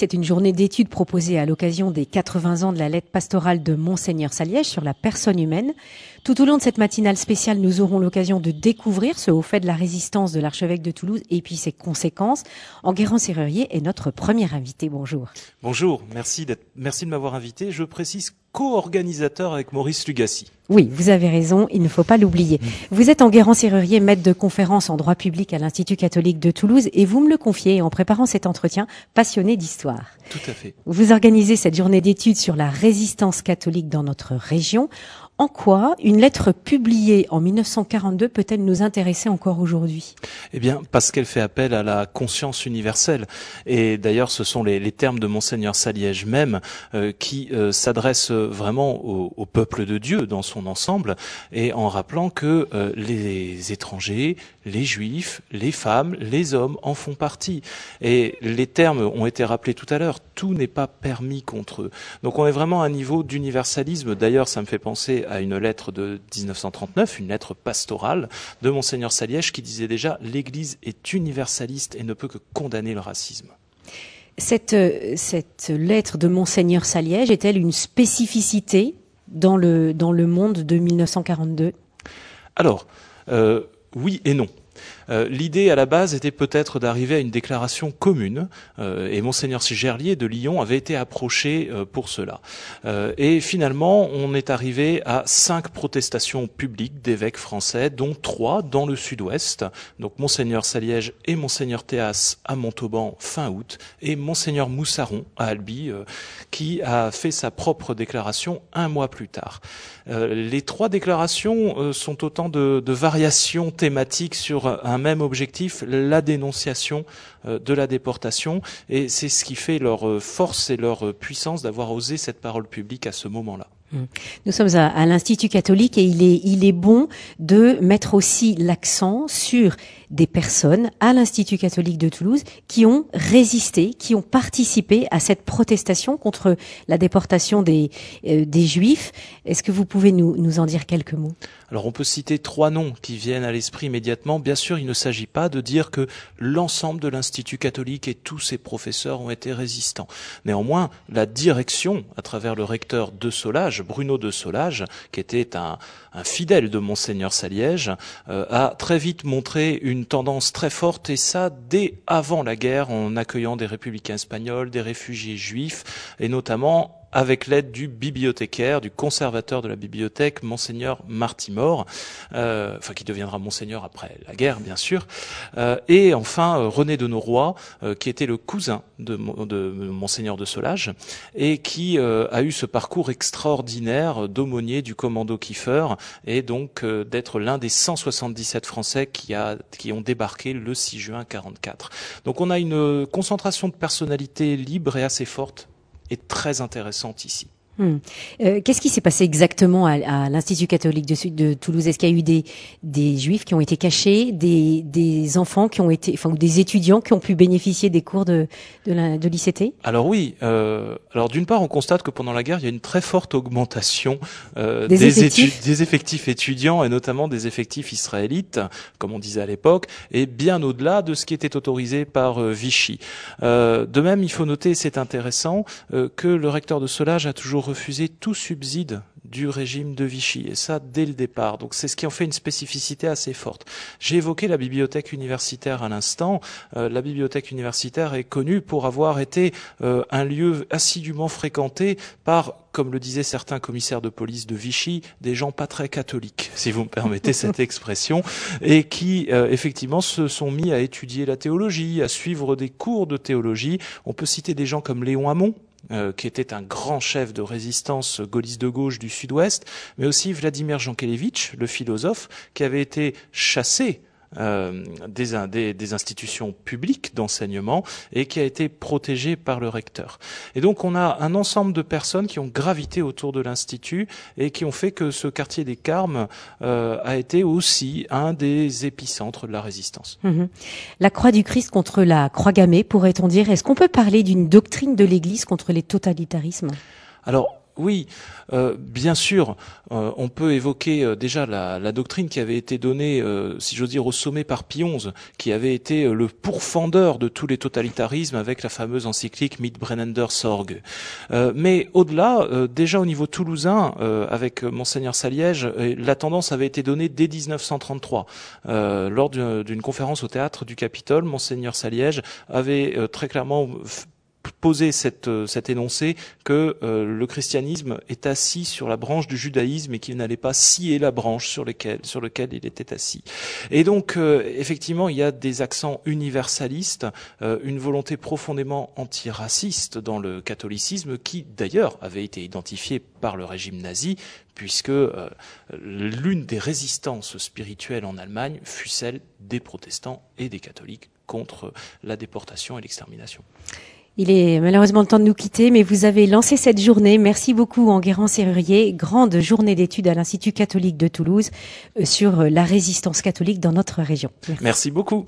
c'est une journée d'études proposée à l'occasion des 80 ans de la lettre pastorale de Monseigneur Saliège sur la personne humaine. Tout au long de cette matinale spéciale, nous aurons l'occasion de découvrir ce haut fait de la résistance de l'archevêque de Toulouse et puis ses conséquences. Enguerrand Serrurier est notre premier invité. Bonjour. Bonjour, merci, merci de m'avoir invité. Je précise co-organisateur avec Maurice Lugassi. Oui, vous avez raison, il ne faut pas l'oublier. Mm. Vous êtes Enguerrand Serrurier, maître de conférence en droit public à l'Institut catholique de Toulouse et vous me le confiez en préparant cet entretien passionné d'histoire. Tout à fait. Vous organisez cette journée d'études sur la résistance catholique dans notre région en quoi une lettre publiée en 1942 peut-elle nous intéresser encore aujourd'hui? Eh bien, parce qu'elle fait appel à la conscience universelle. Et d'ailleurs, ce sont les, termes de monseigneur Saliège même euh, qui euh, s'adressent vraiment au, peuple de Dieu dans son ensemble, et en rappelant que euh, les étrangers, les juifs, les femmes, les hommes en font partie. Et les termes ont été rappelés tout à l'heure. Tout n'est pas permis contre eux. Donc, on est vraiment à un niveau d'universalisme. D'ailleurs, ça me fait penser à une lettre de 1939, une lettre pastorale de Monseigneur Saliège qui disait déjà l'Église est universaliste et ne peut que condamner le racisme. Cette, euh, cette lettre de Monseigneur Saliège est-elle une spécificité dans le, dans le monde de 1942 Alors, euh, oui et non. Euh, l'idée à la base était peut-être d'arriver à une déclaration commune, euh, et monseigneur Sigerlier de Lyon avait été approché euh, pour cela. et finalement, on est arrivé à cinq protestations publiques d'évêques français, dont trois dans le sud-ouest, donc monseigneur Saliège et monseigneur Théas à Montauban fin août, et monseigneur Moussaron à Albi, qui a fait sa propre déclaration un mois plus tard. les trois déclarations sont autant de variations thématiques sur un même objectif, la dénonciation euh, de la déportation. Et c'est ce qui fait leur euh, force et leur euh, puissance d'avoir osé cette parole publique à ce moment-là. Mmh. Nous sommes à, l'Institut catholique et il est, il est bon de mettre aussi l'accent sur des personnes à l'Institut catholique de Toulouse qui ont résisté, qui ont participé à cette protestation contre la déportation des, des Juifs. Est-ce que vous pouvez nous, nous en dire quelques mots? Alors on peut citer trois noms qui viennent à l'esprit immédiatement. Bien sûr, il ne s'agit pas de dire que l'ensemble de l'Institut catholique et tous ses professeurs ont été résistants. Néanmoins, la direction, à travers le recteur de Solage, Bruno de Solage, qui était un, fidèle de Monseigneur Saliège, euh, a très vite montré une tendance très forte, et ça dès avant la guerre, en accueillant des républicains espagnols, des réfugiés juifs, et notamment avec l'aide du bibliothécaire, du conservateur de la bibliothèque, monseigneur Martimor, euh, enfin qui deviendra monseigneur après la guerre, bien sûr, euh, et enfin euh, René de Norroy, euh, qui était le cousin de, de monseigneur de Solage, et qui euh, a eu ce parcours extraordinaire d'aumônier du commando Kiefer, et donc d'être l'un des 177 Français qui, a, qui ont débarqué le 6 juin 44. Donc on a une concentration de personnalités libres et assez forte est très intéressante ici. Hmm. Euh, qu'est-ce qui s'est passé exactement à, l'Institut catholique de, de Toulouse? Est-ce qu'il y a eu des, des juifs qui ont été cachés, des, des enfants qui ont été, enfin, ou des étudiants qui ont pu bénéficier des cours de, de, de l'ICT Alors oui. Euh, alors d'une part, on constate que pendant la guerre, il y a une très forte augmentation euh, des, effectifs? des, effectifs étudiants et notamment des effectifs israélites, comme on disait à l'époque, et bien au-delà de ce qui était autorisé par euh, Vichy. De même, il faut noter, c'est intéressant, que le recteur de Solage a toujours refuser tout subside du régime de Vichy, et ça dès le départ. Donc c'est ce qui en fait une spécificité assez forte. J'ai évoqué la bibliothèque universitaire à l'instant. Euh, la bibliothèque universitaire est connue pour avoir été euh, un lieu assidûment fréquenté par comme le disaient certains commissaires de police de Vichy, des gens pas très catholiques, si vous me permettez cette expression, et qui euh, effectivement se sont mis à étudier la théologie, à suivre des cours de théologie. On peut citer des gens comme Léon Hamon, euh, qui était un grand chef de résistance gaulliste de gauche du sud-ouest, mais aussi Vladimir Jankélévitch, le philosophe, qui avait été chassé euh, des, des, institutions publiques d'enseignement et qui a été protégé par le recteur. Et donc on a un ensemble de personnes qui ont gravité autour de l'institut et qui ont fait que ce quartier des Carmes euh, a été aussi un des épicentres de la résistance. Mhm. La croix du Christ contre la croix gammée, pourrait-on dire? Est-ce qu'on peut parler d'une doctrine de l'Église contre les totalitarismes? Alors, Oui, euh, bien sûr, euh, on peut évoquer euh, déjà la, doctrine qui avait été donnée, si j'ose dire, au sommet par XI, qui avait été le pourfendeur de tous les totalitarismes avec la fameuse encyclique Mitbrennender Sorg. mais au-delà, déjà au niveau toulousain, avec monseigneur Saliège, la tendance avait été donnée dès 1933. lors d'une conférence au théâtre du Capitole, monseigneur Saliège avait très clairement poser cette, euh, cet énoncé que euh, le christianisme est assis sur la branche du judaïsme et qu'il n'allait pas scier la branche sur, lesquelles, sur lequel il était assis. Et donc, euh, effectivement, il y a des accents universalistes, une volonté profondément antiraciste dans le catholicisme qui, d'ailleurs, avait été identifiée par le régime nazi, puisque l'une des résistances spirituelles en Allemagne fut celle des protestants et des catholiques contre la déportation et l'extermination. Il est malheureusement le temps de nous quitter, mais vous avez lancé cette journée. Merci beaucoup, Enguerrand Serrurier, grande journée d'études à l'Institut catholique de Toulouse euh, sur la résistance catholique dans notre région. Merci beaucoup.